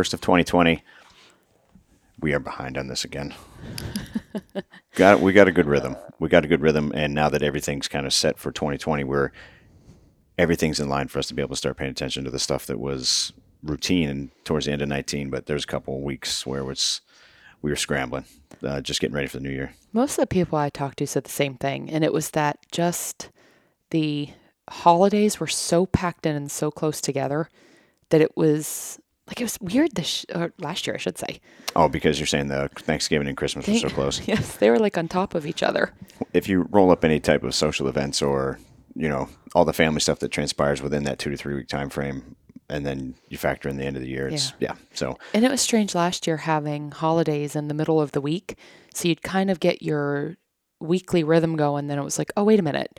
It's the the first of 2020. We are behind on this again. got we got a good rhythm. We got a good rhythm, and now that everything's kind of set for 2020, we're everything's in line for us to be able to start paying attention to the stuff that was routine towards the end of 19. But there's a couple of weeks where it's we were scrambling, uh, just getting ready for the new year. Most of the people I talked to said the same thing, and it was that just the holidays were so packed in and so close together that it was like it was weird this or last year I should say. Oh, because you're saying the Thanksgiving and Christmas were so close. Yes, they were like on top of each other. if you roll up any type of social events or you know all the family stuff that transpires within that two to three week time frame and then you factor in the end of the year it's yeah, so And it was strange last year having holidays in the middle of the week. So you'd kind of get your weekly rhythm going. Then it was like, oh, wait a minute.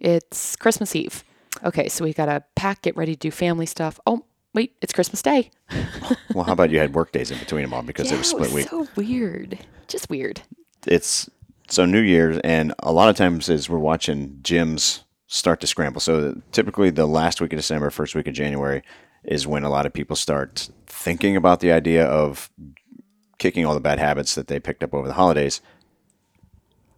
It's Christmas Eve. Okay, so we got to pack, get ready to do family stuff. Oh, wait, it's Christmas Day. well how about you had work days in between them all because it was split week so weird. Just weird. it's so New Year's, and a lot of times as we're watching gyms start to scramble. So typically, the last week of December, first week of January, is when a lot of people start thinking about the idea of kicking all the bad habits that they picked up over the holidays.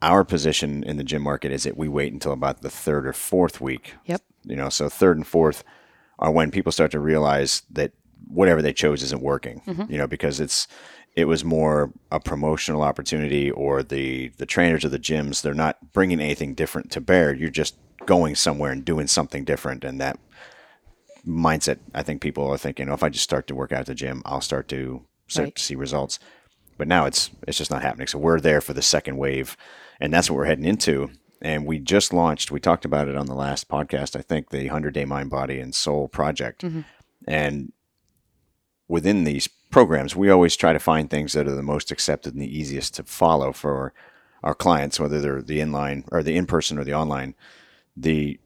Our position in the gym market is that we wait until about the third or fourth week. Yep. You know, so third and fourth are when people start to realize that whatever they chose isn't working. Mm-hmm. You know, because it's it was more a promotional opportunity or the the trainers of the gyms they're not bringing anything different to bear. You're just going somewhere and doing something different, and that mindset. I think people are thinking, oh, if I just start to work out at the gym, I'll start to start Right. to see results. But now it's it's just not happening. So we're there for the second wave, and that's what we're heading into. And we just launched. We talked about it on the last podcast. I think the hundred day mind, body, and soul project. Mm-hmm. And within these programs, we always try to find things that are the most accepted and the easiest to follow for our clients, whether they're the inline or the in person or the online. The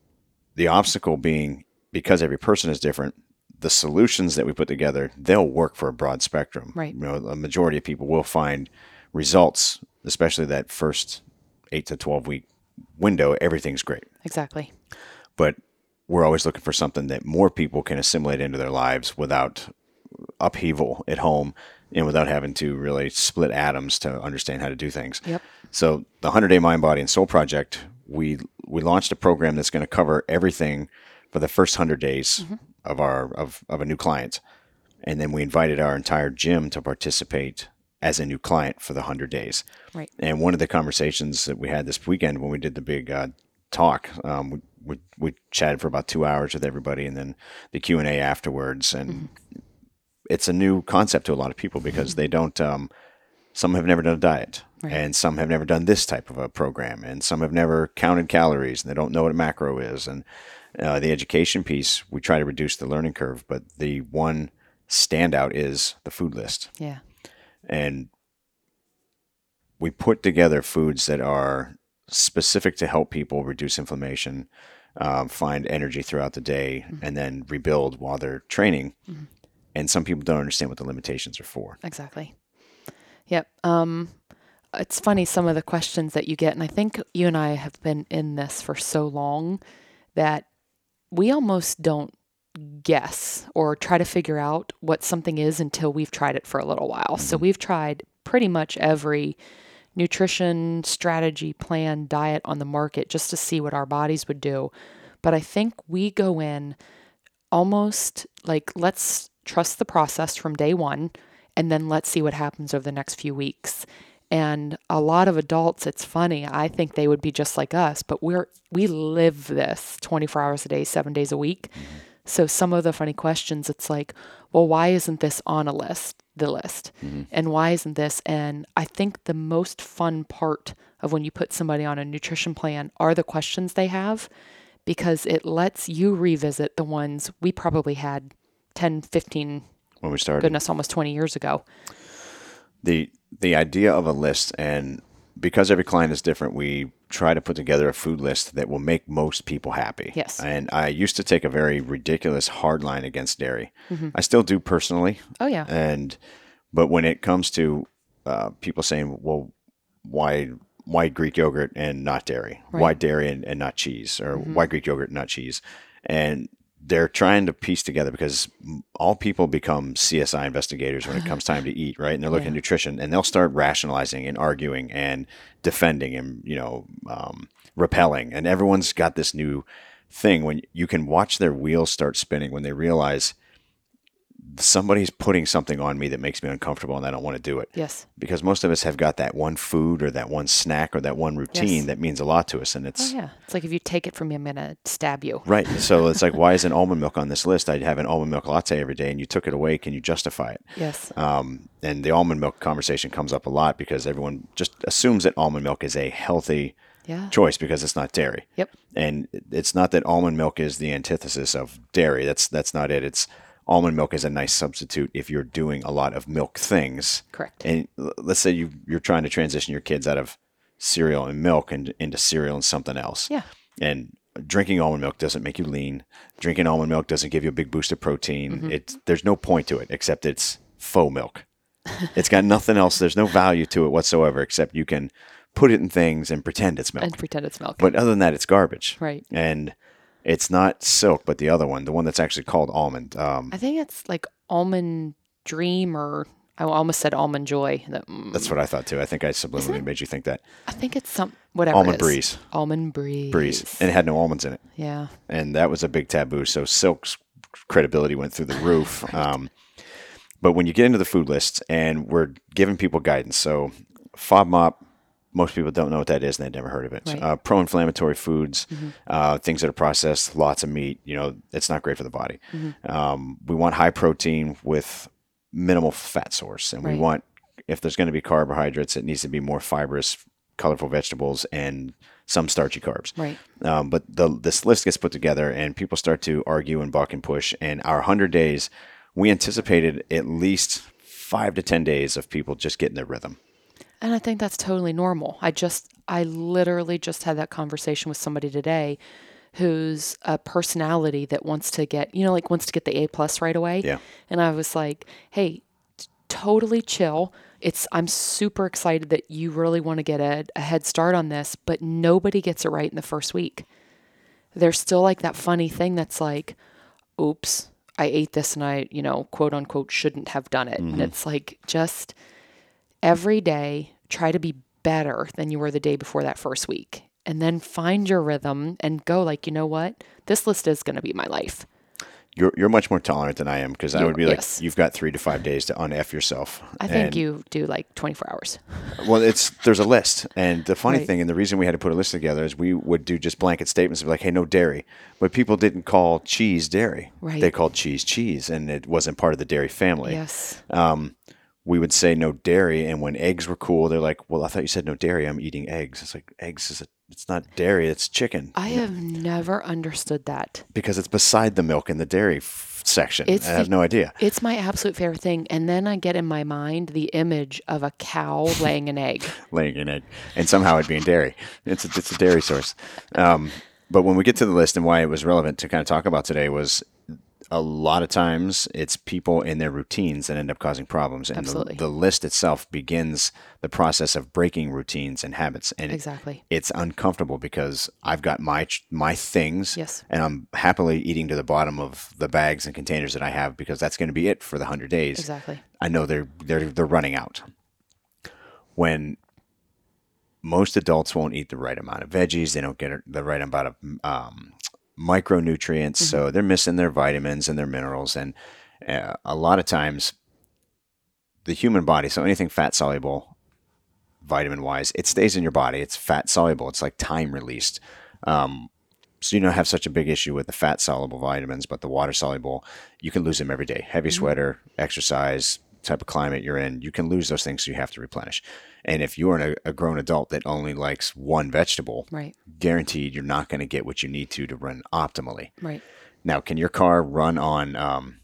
the obstacle being because every person is different, the solutions that we put together, they'll work for a broad spectrum. Right. You know, a majority of people will find results, especially that first eight to twelve week window, everything's great. Exactly. But we're always looking for something that more people can assimilate into their lives without upheaval at home and without having to really split atoms to understand how to do things. Yep. So the 100 Day Mind, Body, and Soul Project, we we launched a program that's going to cover everything for the first 100 days mm-hmm. of our of, of a new client. And then we invited our entire gym to participate as a new client for the 100 days. Right. And one of the conversations that we had this weekend when we did the big uh, talk, um, we, we, we chatted for about two hours with everybody and then the Q&A afterwards. And it's a new concept to a lot of people because they don't, um, some have never done a diet Right. and some have never done this type of a program and some have never counted calories and they don't know what a macro is. And uh, the education piece, we try to reduce the learning curve, but the one standout is the food list Yeah. And we put together foods that are specific to help people reduce inflammation, um, find energy throughout the day, and then rebuild while they're training. And some people don't understand what the limitations are for. Exactly. Yep. Um, it's funny some of the questions that you get, and I think you and I have been in this for so long that we almost don't guess or try to figure out what something is until we've tried it for a little while. So mm-hmm. we've tried pretty much every nutrition strategy plan diet on the market just to see what our bodies would do. But I think we go in almost like let's trust the process from day one and then let's see what happens over the next few weeks and a lot of adults it's funny i think they would be just like us but we're we live this 24 hours a day 7 days a week mm-hmm. So some of the funny questions it's like well why isn't this on a list the list? Mm-hmm. And why isn't this? And i think the most fun part of when you put somebody on a nutrition plan are the questions they have because it lets you revisit the ones we probably had 10, 15, When we started, goodness, almost 20 years ago. the the idea of a list and because every client is different we try to put together a food list that will make most people happy. Yes. and i used to take a very ridiculous hard line against dairy. I still do personally. Oh, yeah. and but when it comes to uh, people saying well why why greek yogurt and not dairy? Why dairy and, and not cheese? Or why greek yogurt and not cheese? And they're trying to piece together because all people become CSI investigators when it comes time to eat, right? And they're looking at nutrition, and they'll start rationalizing and arguing and defending and you know um, repelling, and everyone's got this new thing when you can watch their wheels start spinning when they realize somebody's putting something on me that makes me uncomfortable and I don't want to do it. Yes. Because most of us have got that one food or that one snack or that one routine Yes. that means a lot to us and it's Oh yeah. It's like if you take it from me, I'm gonna stab you. right. So it's like why is an almond milk on this list? I'd have an almond milk latte every day and you took it away, can you justify it? Yes. Um, and the almond milk conversation comes up a lot because everyone just assumes that almond milk is a healthy Yeah. choice because it's not dairy. Yep. And it's not that almond milk is the antithesis of dairy. That's that's not it. It's almond milk is a nice substitute if you're doing a lot of milk things. Correct. And let's say you you're trying to transition your kids out of cereal and milk and into cereal and something else. Yeah. And drinking almond milk doesn't make you lean. Drinking almond milk doesn't give you a big boost of protein. Mm-hmm. It's there's no point to it except it's faux milk. it's got nothing else. There's no value to it whatsoever except you can put it in things and pretend it's milk. And pretend it's milk. But other than that, it's garbage. Right. And it's not silk, but the other one, the one that's actually called almond. Um, I think it's like almond dream or I almost said almond joy. That, mm, that's what I thought too. I think I subliminally made you think that. I think it's some whatever. Almond it is. breeze. Almond breeze. Breeze. And it had no almonds in it. Yeah. And that was a big taboo. So silk's credibility went through the roof. Um, but when you get into the food lists and we're giving people guidance, so FODMAP, most people don't know what that is and they've never heard of it. Right. Uh, pro-inflammatory foods, uh, things that are processed, lots of meat, you know, it's not great for the body. Um, we want high protein with minimal fat source, and we want if there's going to be carbohydrates, it needs to be more fibrous, colorful vegetables and some starchy carbs. Right. Um, but the, this list gets put together, and people start to argue and buck and push. And our 100 days, we anticipated at least five to 10 days of people just getting their rhythm. And I think that's totally normal. I just, I literally just had that conversation with somebody today who's a personality that wants to get, you know, like wants to get the A plus right away. Yeah. And I was like, hey, totally chill. It's, I'm super excited that you really want to get a, a head start on this, but nobody gets it right in the first week. There's still like that funny thing that's like, oops, I ate this and I, you know, quote unquote, shouldn't have done it. And mm-hmm. it's like just every day, try to be better than you were the day before that first week. And then find your rhythm and go like, you know what? This list is going to be my life. You're, you're much more tolerant than I am because I would be like, yes. you've got three to five days to un-F yourself. I think And- you do like 24 hours. Well, it's there's a list, and the funny Right. thing, and the reason we had to put a list together is we would do just blanket statements of like, "Hey, no dairy," but people didn't call cheese dairy. Right. They called cheese cheese, and it wasn't part of the dairy family. Yes. Um, we would say no dairy, and when eggs were cool, they're like, "Well, I thought you said no dairy. I'm eating eggs." It's like eggs is a, it's not dairy, it's chicken I have never understood that. because it's beside the milk in the dairy f- section. It's I have the- no idea. It's my absolute favorite thing. And then I get in my mind the image of a cow laying an egg. laying an egg, and somehow it being dairy. It's a, it's a dairy source. Um, but when we get to the list and why it was relevant to kind of talk about today was a lot of times it's people in their routines that end up causing problems, and the, Absolutely. the list itself begins the process of breaking routines and habits, and it- Exactly. it's uncomfortable because I've got my my things, Yes. and I'm happily eating to the bottom of the bags and containers that I have because that's going to be it for the hundred days. Exactly. I know they're they're they're running out. When most adults won't eat the right amount of veggies, they don't get the right amount of um, micronutrients, so they're missing their vitamins and their minerals, and uh, a lot of times the human body, so anything fat soluble, vitamin wise, it stays in your body. It's fat soluble. It's like time released. Um, so you don't have such a big issue with the fat soluble vitamins, but the water soluble, you can lose them every day. Heavy sweater, exercise, type of climate you're in, you can lose those things. So you have to replenish. And if you're an, a grown adult that only likes one vegetable, Right. guaranteed you're not going to get what you need to to run optimally. Right. Now, can your car run on um,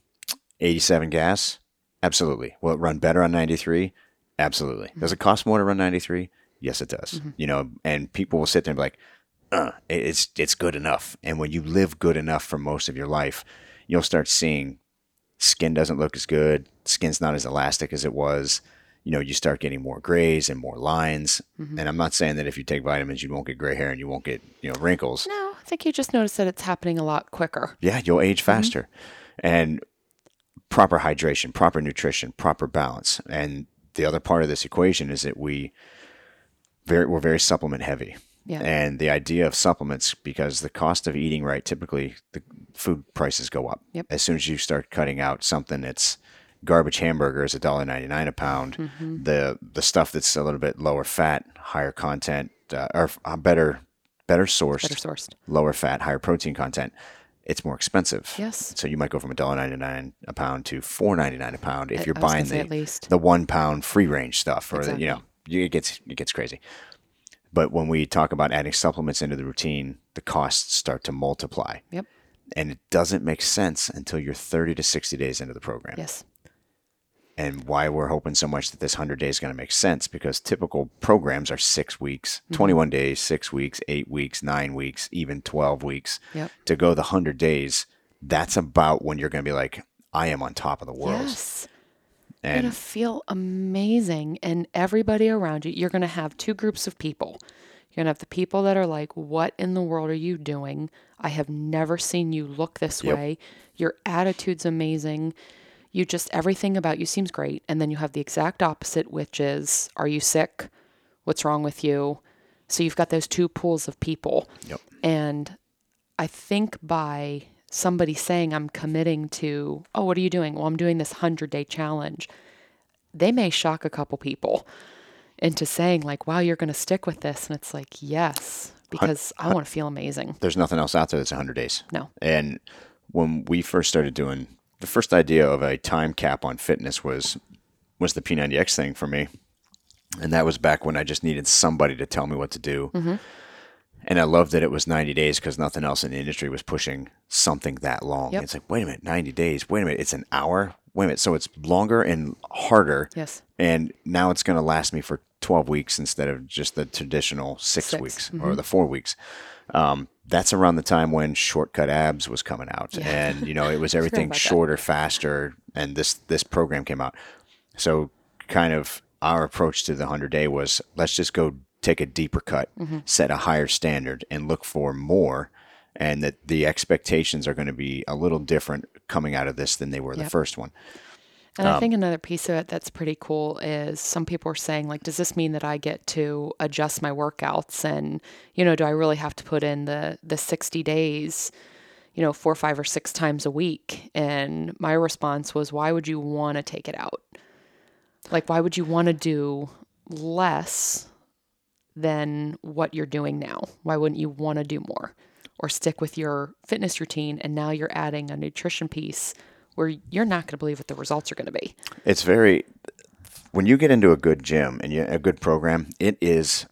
87 gas? Absolutely. Will it run better on 93? Absolutely. Does it cost more to run 93? Yes, it does. You know, and people will sit there and be like, uh, it's it's good enough. And when you live good enough for most of your life, you'll start seeing skin doesn't look as good, skin's not as elastic as it was. You know, you start getting more grays and more lines. Mm-hmm. And I'm not saying that if you take vitamins, you won't get gray hair and you won't get you know wrinkles. No. I think you just notice that it's happening a lot quicker. Yeah, you'll age mm-hmm. faster. And proper hydration, proper nutrition, proper balance. And the other part of this equation is that we very we're very supplement heavy. Yeah. And the idea of supplements, because the cost of eating right, typically the food prices go up. Yep. As soon as you start cutting out something that's garbage hamburger is $1.99 a pound, Mm-hmm. the the stuff that's a little bit lower fat, higher content, uh, or uh, better better sourced, Better sourced. lower fat, higher protein content, it's more expensive. Yes. So you might go from $1.99 a pound to $4.99 a pound if I- you're I buying the the one pound free range stuff, or the, you know, it gets it gets crazy. But when we talk about adding supplements into the routine, the costs start to multiply, Yep. and it doesn't make sense until you're 30 to 60 days into the program. Yes. And why we're hoping so much that this 100 days is going to make sense because typical programs are six weeks, Mm-hmm. 21 days, six weeks, eight weeks, nine weeks, even 12 weeks. Yep. To go the 100 days, that's about when you're going to be like, I am on top of the world. Yes. You're going to feel amazing. And everybody around you, you're going to have two groups of people. You're going to have the people that are like, What in the world are you doing? I have never seen you look this Yep. way. Your attitude's amazing. You just, everything about you seems great. And then you have the exact opposite, which is, Are you sick? What's wrong with you? So you've got those two pools of people. Yep. And I think by somebody saying, I'm committing to, oh, what are you doing? Well, I'm doing this 100 day challenge. They may shock a couple people into saying, like, wow, you're going to stick with this. And it's like, yes, because I want to feel amazing. there's nothing else out there that's 100 days. No. And when we first started doing the first idea of a time cap on fitness was was the P90X thing for me. And that was back when I just needed somebody to tell me what to do. Mm-hmm. And I loved that it was 90 days because nothing else in the industry was pushing something that long. Yep. It's like, wait a minute, 90 days. Wait a minute, it's an hour. Wait a minute. So it's longer and harder. Yes. And now it's going to last me for 12 weeks instead of just the traditional six, Six. weeks or the four weeks. Um, that's around the time when shortcut abs was coming out, Yeah. and you know it was everything about that. shorter, faster, and this this program came out. So kind of our approach to the hundred day was let's just go take a deeper cut, Mm-hmm. set a higher standard, and look for more, and that the expectations are going to be a little different coming out of this than they were the first one. And Um, I think another piece of it that's pretty cool is some people are saying, like, does this mean that I get to adjust my workouts? And, you know, do I really have to put in the, the 60 days, you know, four, five, or six times a week? And my response was, why would you want to take it out? Like, why would you want to do less than what you're doing now? Why wouldn't you want to do more? Or stick with your fitness routine and now you're adding a nutrition piece where you're not going to believe what the results are going to be. It's very when you get into a good gym and you, a good program, it is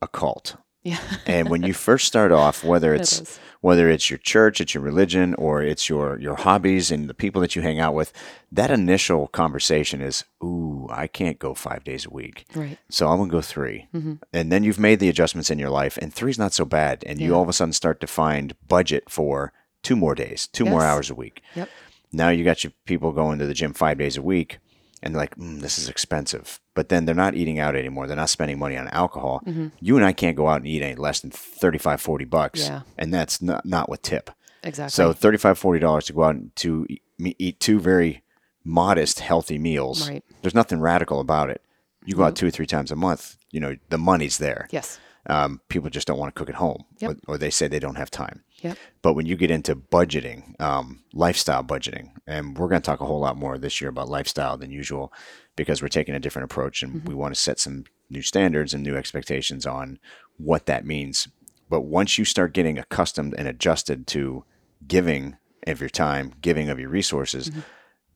a cult. Yeah. And when you first start off, whether it's is. whether it's your church, it's your religion, or it's your your hobbies and the people that you hang out with, that initial conversation is, "Ooh, I can't go five days a week, Right. so I'm gonna go 3 mm-hmm. And then you've made the adjustments in your life, and three's not so bad, and you all of a sudden start to find budget for two more days, two more hours a week. Yep. Now you got your people going to the gym five days a week, and they're like, mm, "This is expensive." But then they're not eating out anymore. They're not spending money on alcohol. You and I can't go out and eat any less than 35 40 bucks, Yeah. and that's not not with tip. Exactly. So 35 40 dollars to go out and to eat, two very modest, healthy meals. Right. There's nothing radical about it. You go out two or three times a month. You know the money's there. yes. Um, people just don't want to cook at home, Yep. or, or they say they don't have time. Yep. But when you get into budgeting, um, lifestyle budgeting, and we're going to talk a whole lot more this year about lifestyle than usual because we're taking a different approach and we want to set some new standards and new expectations on what that means. But once you start getting accustomed and adjusted to giving of your time, giving of your resources,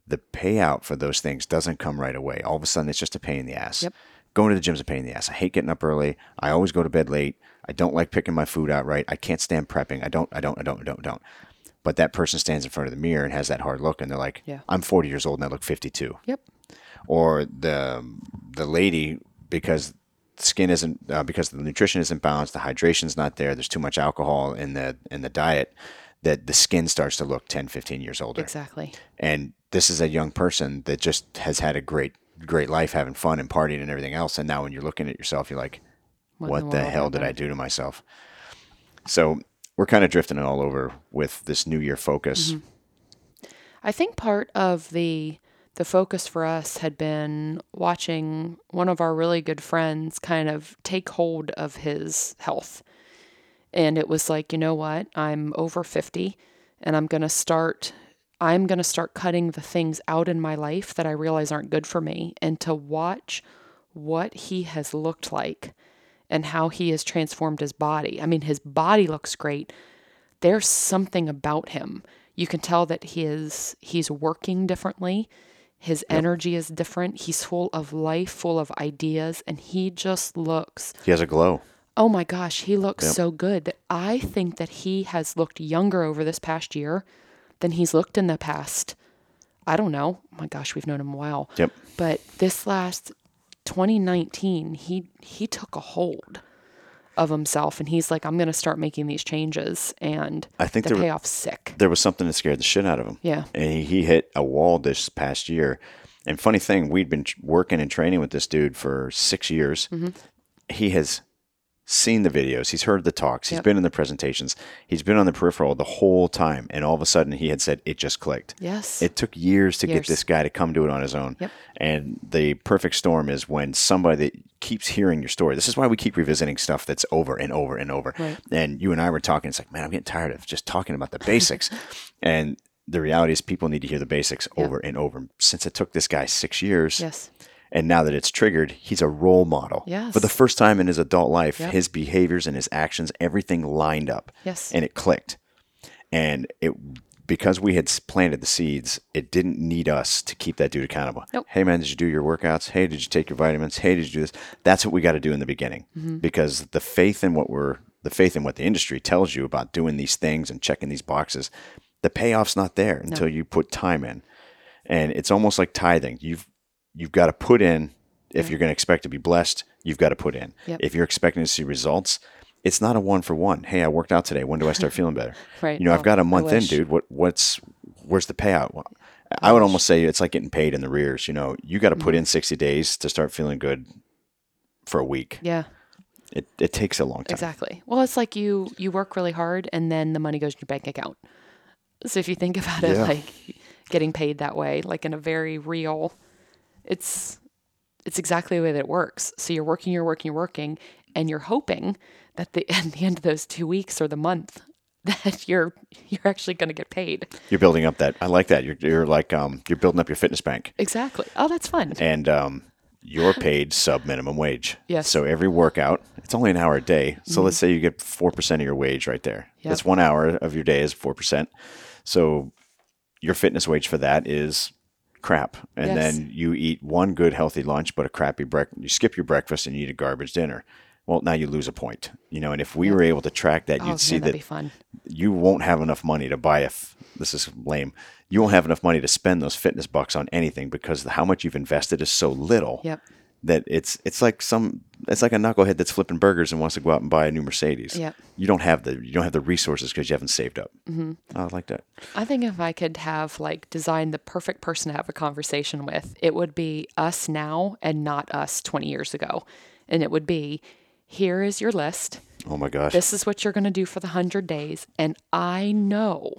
the payout for those things doesn't come right away. All of a sudden, it's just a pain in the ass. Yep. Going to the gym's a pain in the ass. I hate getting up early. I always go to bed late. I don't like picking my food out right. I can't stand prepping. I don't, I don't, I don't, I don't, don't. But that person stands in front of the mirror and has that hard look, and they're like, Yeah. I'm 40 years old and I look 52. Yep. Or the the lady because skin isn't uh, because the nutrition isn't balanced, the hydration's not there. There's too much alcohol in the in the diet that the skin starts to look 10, 15 years older Exactly. and this is a young person that just has had a great great life having fun and partying and everything else and now when you're looking at yourself you're like What what, the the hell did i do to myself so we're kind of drifting all over with this New Year focus. Mm-hmm. I think part of the the focus for us had been watching one of our really good friends kind of take hold of his health. And it was like, you know what? I'm over 50 and I'm going to start I'm going to start cutting the things out in my life that I realize aren't good for me and to watch what he has looked like and how he has transformed his body. I mean, his body looks great. There's something about him. You can tell that he is he's working differently. His energy is different. He's full of life, full of ideas, and he just looks He has a glow. oh my gosh, he looks so good that I think that he has looked younger over this past year than he's looked in the past. I don't know. Oh my gosh, we've known him a while. Yep. But this last 2019, he he took a hold of himself and he's like, I'm gonna start making these changes and I think the there payoff's sick. There was something that scared the shit out of him. Yeah. And he, he hit a wall this past year. And funny thing, we'd been working and training with this dude for six years. Mm-hmm. He has seen the videos, he's heard the talks, he's Yep. been in the presentations, he's been on the peripheral the whole time. And all of a sudden, he had said, it just clicked. Yes. It took years to get this guy to come do it on his own. Yep. And the perfect storm is when somebody that keeps hearing your story. This is why we keep revisiting stuff that's over and over and over. Right. And you and I were talking. It's like, man, I'm getting tired of just talking about the basics. and the reality is, people need to hear the basics over and over. Since it took this guy six years, yes. And now that it's triggered, he's a role model. Yes. For the first time in his adult life, Yep. his behaviors and his actions, everything lined up. Yes. And it clicked. And it because we had planted the seeds, it didn't need us to keep that dude accountable. Nope. Hey man, did you do your workouts? Hey, did you take your vitamins? Hey, did you do this? That's what we got to do in the beginning. Mm-hmm. Because the faith in what we're the faith in what the industry tells you about doing these things and checking these boxes, the payoff's not there until you put time in. And it's almost like tithing. You've you've got to put in if you're going to expect to be blessed, you've got to put in. Yep. If you're expecting to see results, it's not a one for one. Hey, I worked out today. When do I start feeling better? Right. You know, I've Oh, got a month in, dude. What what's where's the payout? Well, I would almost say it's like getting paid in the rears. You know, you got to Mm-hmm. put in 60 days to start feeling good for a week. Yeah. It, it takes a long time. Exactly. Well, it's like you you work really hard and then the money goes in your bank account. So if you think about it Yeah. like getting paid that way, like in a very real it's it's exactly the way that it works. So you're working, you're working, you're working, and you're hoping that the at the end of those two weeks or the month that you're you're actually going to get paid. You're building up that. I like that. You're, you're like um, you're building up your fitness bank, Exactly. Oh, that's fun. and um, you're paid sub minimum wage. Yes. So every workout, it's only an hour a day. So let's say you get four percent of your wage right there. Yep. That's one hour of your day is four percent. So your fitness wage for that is crap, and Yes. then you eat one good healthy lunch, but a crappy breakfast. You skip your breakfast and you eat a garbage dinner. Well, now you lose a point. You know, and if we were able to track that, Oh, you'd man, see that'd that be fun. you won't have enough money to buy a. F- this is lame. You won't have enough money to spend those fitness bucks on anything because how much you've invested is so little Yep. That it's it's like some it's like a knucklehead that's flipping burgers and wants to go out and buy a new Mercedes. Yep. You don't have the you don't have the resources because you haven't saved up. Mm-hmm. I like that. I think if I could have like designed the perfect person to have a conversation with, it would be us now and not us 20 years ago. And it would be here is your list. Oh my gosh. This is what you're going to do for the 100 days. And I know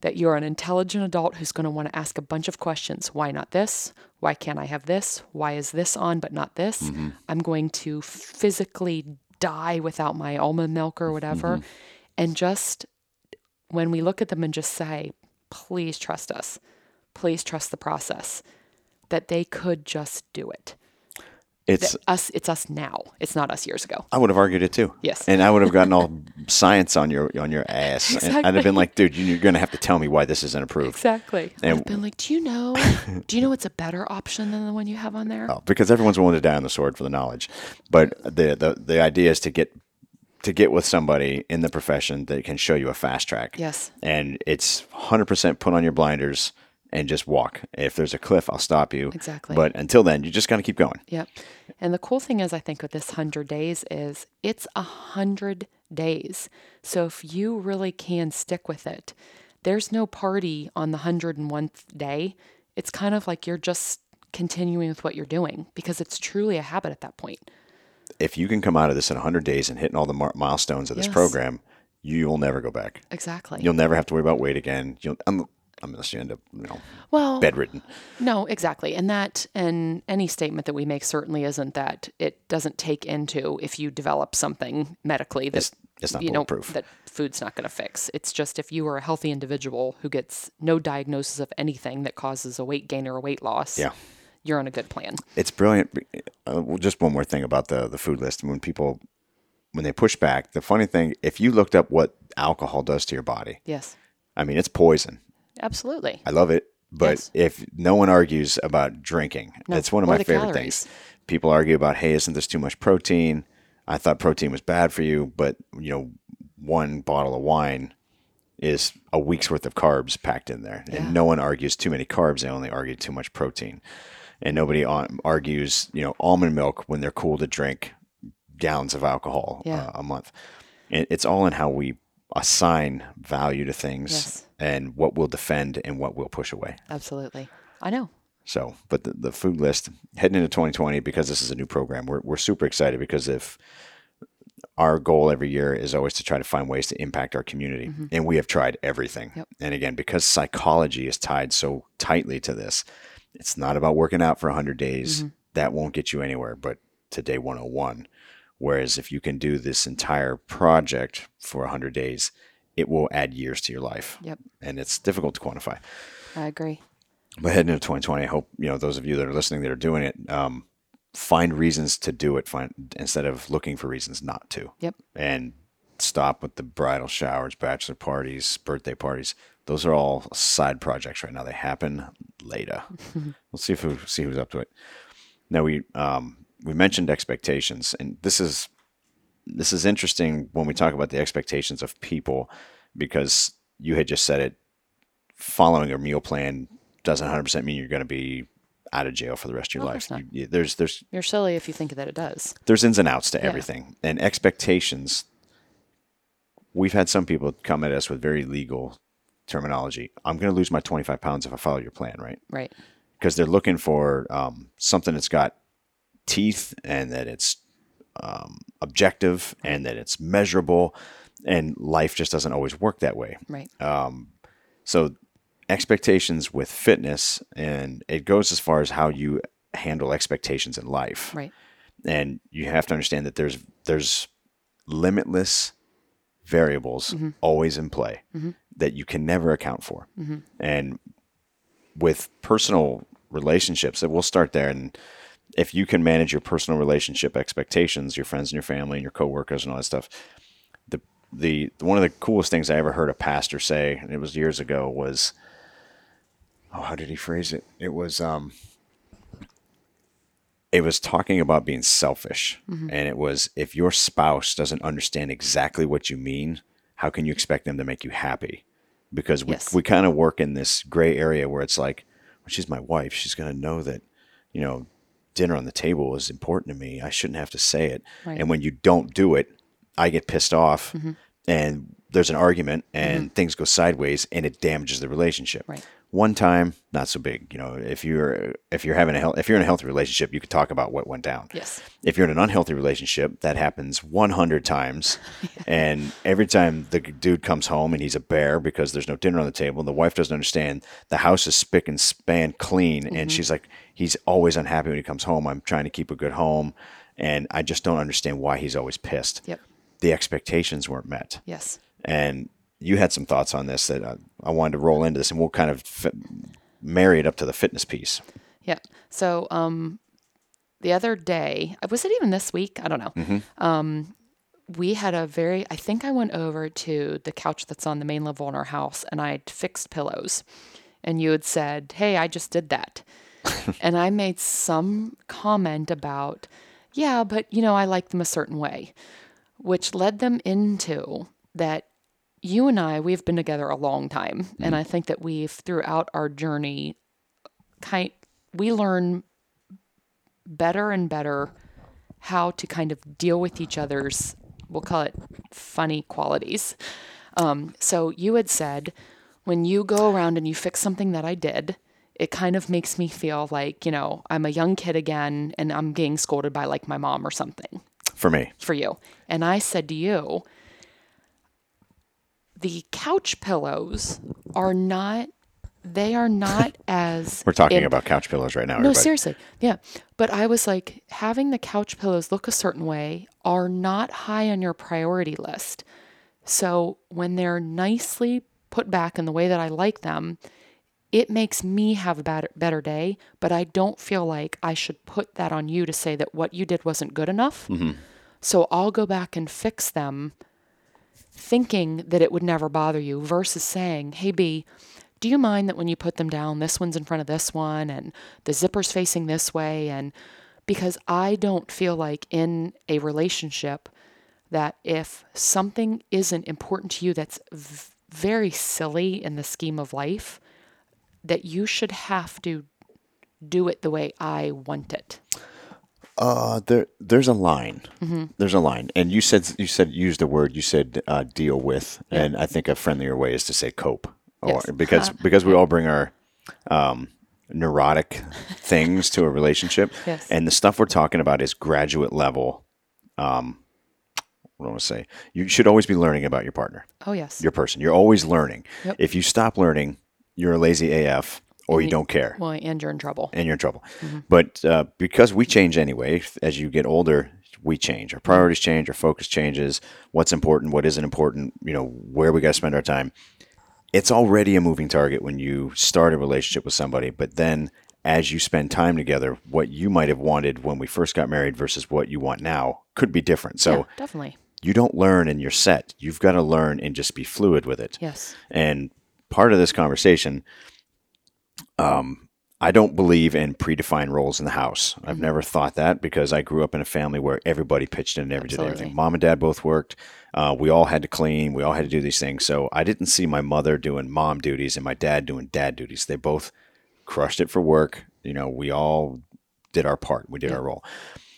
that you're an intelligent adult who's going to want to ask a bunch of questions. Why not this? Why can't I have this? Why is this on but not this? Mm-hmm. I'm going to physically die without my almond milk or whatever. Mm-hmm. And just when we look at them and just say, please trust us, please trust the process, that they could just do it. It's That us, it's us now. It's not us years ago. I would have argued it too. Yes. And I would have gotten all science on your on your ass. And I'd have been like, dude, you're going to have to tell me why this isn't approved. Exactly. And- I've been like, do you know? do you know what's a better option than the one you have on there? Oh, because everyone's willing to die on the sword for the knowledge. But the, the the idea is to get to get with somebody in the profession that can show you a fast track. Yes. And it's 100% put on your blinders and just walk. If there's a cliff, I'll stop you. Exactly. But until then, you just got to keep going. Yep. And the cool thing is, I think with this hundred days is it's a hundred days. So if you really can stick with it, there's no party on the hundred and one day. It's kind of like you're just continuing with what you're doing because it's truly a habit at that point. If you can come out of this in 100 days and hitting all the mar- milestones of this Yes. program, you'll never go back. Exactly. You'll never have to worry about weight again. You'll um, unless you end up, you know, well, bedridden. No, exactly. And that, and any statement that we make certainly isn't that it doesn't take into if you develop something medically that, It's, it's not you know, bulletproof. that food's not going to fix. It's just if you are a healthy individual who gets no diagnosis of anything that causes a weight gain or a weight loss, Yeah. you're on a good plan. it's brilliant. Uh, well, just one more thing about the the food list. When people when they push back, the funny thing, if you looked up what alcohol does to your body, Yes, I mean, it's poison. Absolutely. I love it, but Yes. if no one argues about drinking, No, it's one of my favorite calories. things. People argue about, hey, isn't this too much protein? I thought protein was bad for you, but you know, one bottle of wine is a week's worth of carbs packed in there, Yeah. and no one argues too many carbs. They only argue too much protein, and nobody argues, you know, almond milk when they're cool to drink gallons of alcohol Yeah. uh, a month. It, it's all in how we assign value to things Yes. And what we'll defend and what we'll push away. Absolutely. I know. So, but the, the food list heading into 2020, because this is a new program, we're, we're super excited because if our goal every year is always to try to find ways to impact our community, mm-hmm. and we have tried everything. Yep. And again, because psychology is tied so tightly to this, it's not about working out for 100 days. Mm-hmm. That won't get you anywhere, but to day 101. Whereas if you can do this entire project for 100 days, it will add years to your life. Yep. And it's difficult to quantify I agree. but heading into 2020, I hope you know those of you that are listening that are doing it um, find reasons to do it, find instead of looking for reasons not to, Yep. and stop with the bridal showers, bachelor parties, birthday parties. Those are all side projects right now. They happen later. we'll see if we see who's up to it. Now we um, we mentioned expectations, and this is this is interesting when we talk about the expectations of people because you had just said it following a meal plan doesn't 100% mean you're going to be out of jail for the rest of your Of life. course not. You- you- there's there's You're silly if you think that it does. there's ins and outs to Yeah. everything. And expectations we've had some people come at us with very legal terminology. I'm going to lose my 25 pounds if I follow your plan, right? Right. Because they're looking for um, something that's got teeth and that it's um, objective and that it's measurable. And life just doesn't always work that way. Right. Um, so expectations with fitness, and it goes as far as how you handle expectations in life. right. And you have to understand that there's there's limitless variables mm-hmm. always in play mm-hmm. that you can never account for. Mm-hmm. And with personal relationships, that we'll start there. And if you can manage your personal relationship expectations, your friends and your family and your coworkers and all that stuff, the the one of the coolest things I ever heard a pastor say, and it was years ago, was oh, how did he phrase it? It was um it was talking about being selfish. And it was if your spouse doesn't understand exactly what you mean, how can you expect them to make you happy? Because we, Yes. we kind of work in this gray area where it's like, well, she's my wife. She's going to know that, you know, dinner on the table is important to me. I shouldn't have to say it. Right. And when you don't do it, I get pissed off mm-hmm. and there's an argument mm-hmm. and things go sideways and it damages the relationship. Right. One time, not so big. You know, if you're if you're having a health, if you're in a healthy relationship, you could talk about what went down. Yes. If you're in an unhealthy relationship, that happens 100 times, and every time the dude comes home and he's a bear because there's no dinner on the table, and the wife doesn't understand the house is spick and span clean, and mm-hmm. she's like, he's always unhappy when he comes home. I'm trying to keep a good home, and I just don't understand why he's always pissed. Yep. The expectations weren't met. Yes. And you had some thoughts on this that I, I wanted to roll into this, and we'll kind of fit, marry it up to the fitness piece. Yeah. So um, the other day, uh, was it even this week? I don't know. Um, we had a very, I think I went over to the couch that's on the main level in our house and I fixed pillows. And you had said, Hey, I just did that. and I made some comment about, Yeah, but you know, I like them a certain way, which led them into that you and I, we've been together a long time. And I think that we've, throughout our journey, kind we learn better and better how to kind of deal with each other's we'll call it funny qualities um, so you had said when you go around and you fix something that i did it kind of makes me feel like you know i'm a young kid again and i'm getting scolded by like my mom or something For me, for you. And I said to you, the couch pillows are not they are not as We're talking about couch pillows right now. no everybody. seriously yeah but i was like having the couch pillows look a certain way are not high on your priority list so when they're nicely put back in the way that i like them it makes me have a better, better day but i don't feel like i should put that on you to say that what you did wasn't good enough mm-hmm. so i'll go back and fix them thinking that it would never bother you versus saying, hey, B, do you mind that when you put them down, this one's in front of this one and the zipper's facing this way? And because I don't feel like in a relationship that if something isn't important to you that's v- very silly in the scheme of life, that you should have to do it the way I want it. Uh, there, there's a line. Mm-hmm. There's a line, and you said you said use the word. You said uh, deal with, and I think a friendlier way is to say cope, or Yes. because because we all bring our um, neurotic things to a relationship, Yes. and the stuff we're talking about is graduate level. Um, what do I want to say? You should always be learning about your partner, Oh, yes. your person. You're always learning. Yep. If you stop learning, you're a lazy AF, or you don't care Well, and you're in trouble. and you're in trouble. But uh, because we change anyway, as you get older, we change. Our priorities change. Our focus changes. What's important? What isn't important? You know, where we got to spend our time. It's already a moving target when you start a relationship with somebody, but then as you spend time together, what you might have wanted when we first got married versus what you want now could be different. So yeah, definitely. you don't learn and you're set. You've got to learn and just be fluid with it. Yes. And part of this conversation, um, I don't believe in predefined roles in the house. Mm-hmm. I've never thought that because I grew up in a family where everybody pitched in and every did everything. Mom and dad both worked. Uh, we all had to clean. We all had to do these things. So I didn't see my mother doing mom duties and my dad doing dad duties. They both crushed it for work. You know, we all did our part. We did our role.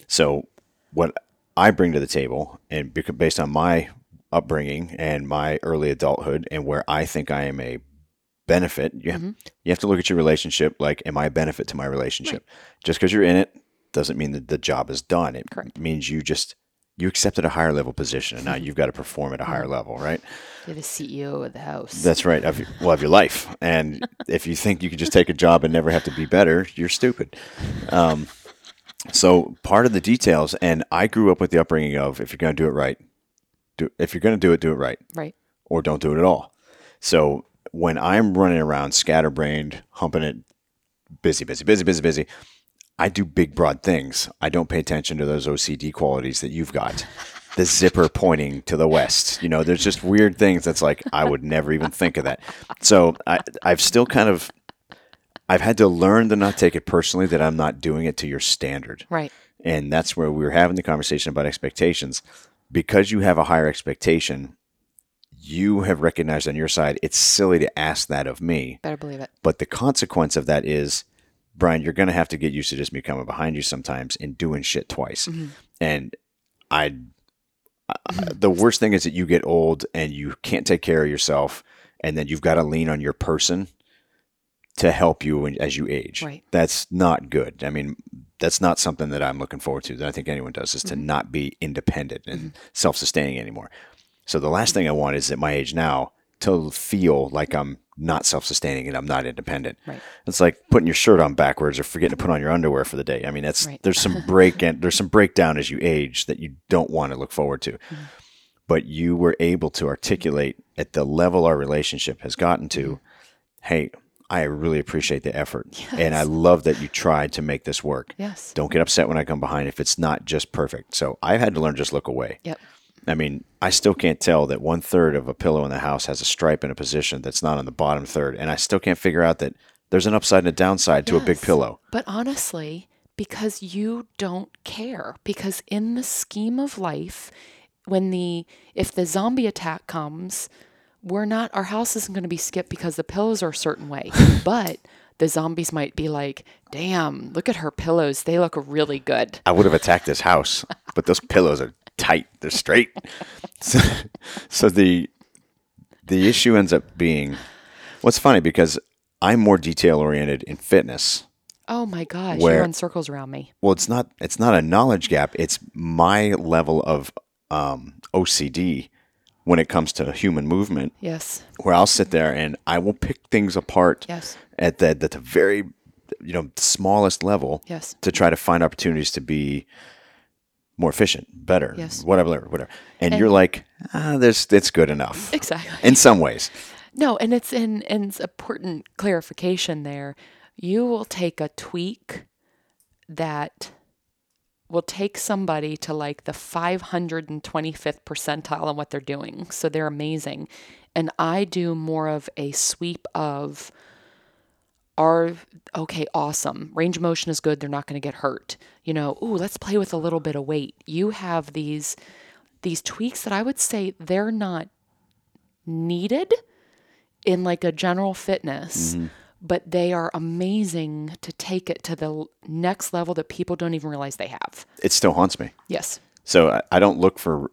So what I bring to the table, and based on my upbringing and my early adulthood, and where I think I am a benefit, you, Mm-hmm. you have to look at your relationship like, am I a benefit to my relationship? Just because you're in it doesn't mean that the job is done. It Correct. means you just you accepted a higher level position, and now you've got to perform at a higher level, right? You're the CEO of the house. That's right. Of, well, of your life. And if you think you could just take a job and never have to be better, you're stupid. Um, so part of the details, and I grew up with the upbringing of if you're going to do it right, do if you're going to do it, do it right, right. or don't do it at all. So when I'm running around scatterbrained, humping it, busy, busy, busy, busy, busy, I do big, broad things. I don't pay attention to those OCD qualities that you've got. The zipper pointing to the west. You know, there's just weird things that's like, I would never even think of that. So I, I've still kind of, I've had to learn to not take it personally that I'm not doing it to your standard. Right. And that's where we were having the conversation about expectations. Because you have a higher expectation, you have recognized on your side it's silly to ask that of me. Better believe it. But the consequence of that is, Brian, you're going to have to get used to just me coming behind you sometimes and doing shit twice. Mm-hmm. And I, I- mm-hmm. the worst thing is that you get old and you can't take care of yourself, and then you've got to lean on your person to help you as you age. Right. That's not good. I mean, that's not something that I'm looking forward to. That I think anyone does is to mm-hmm. not be independent and mm-hmm. self-sustaining anymore. So the last thing I want is at my age now to feel like I'm not self-sustaining and I'm not independent. Right. It's like putting your shirt on backwards or forgetting to put on your underwear for the day. I mean, that's Right. there's some break and there's some breakdown as you age that you don't want to look forward to. Mm-hmm. But you were able to articulate at the level our relationship has gotten to, hey, I really appreciate the effort. And I love that you tried to make this work. Yes. Don't get upset when I come behind if it's not just perfect. So I've had to learn just look away. Yep. I mean, I still can't tell that one third of a pillow in the house has a stripe in a position that's not on the bottom third. And I still can't figure out that there's an upside and a downside to a big pillow. But honestly, because you don't care, because in the scheme of life, when the if the zombie attack comes, we're not our house isn't going to be skipped because the pillows are a certain way. but the zombies might be like, "Damn, look at her pillows. They look really good." I would have attacked this house, but those pillows are tight. They're straight. So, so the the issue ends up being what's funny because I'm more detail oriented in fitness. Oh my gosh, Where- you run circles around me. Well, it's not it's not a knowledge gap. It's my level of um, OCD when it comes to human movement, Yes. where I'll sit there and I will pick things apart Yes. at the, at the very, you know, smallest level Yes. to try to find opportunities to be more efficient, better, Yes. whatever, whatever. And, you're like, ah, there's, it's good enough Exactly. in some ways. No, and it's in and it's important clarification there. You will take a tweak that will take somebody to like the 525th percentile on what they're doing. So they're amazing. And I do more of a sweep of are okay, awesome. Range of motion is good. They're not going to get hurt. You know, ooh, let's play with a little bit of weight. You have these these tweaks that I would say they're not needed in like a general fitness, mm-hmm. But they are amazing to take it to the next level that people don't even realize they have. It still haunts me. Yes. So I, I don't look for,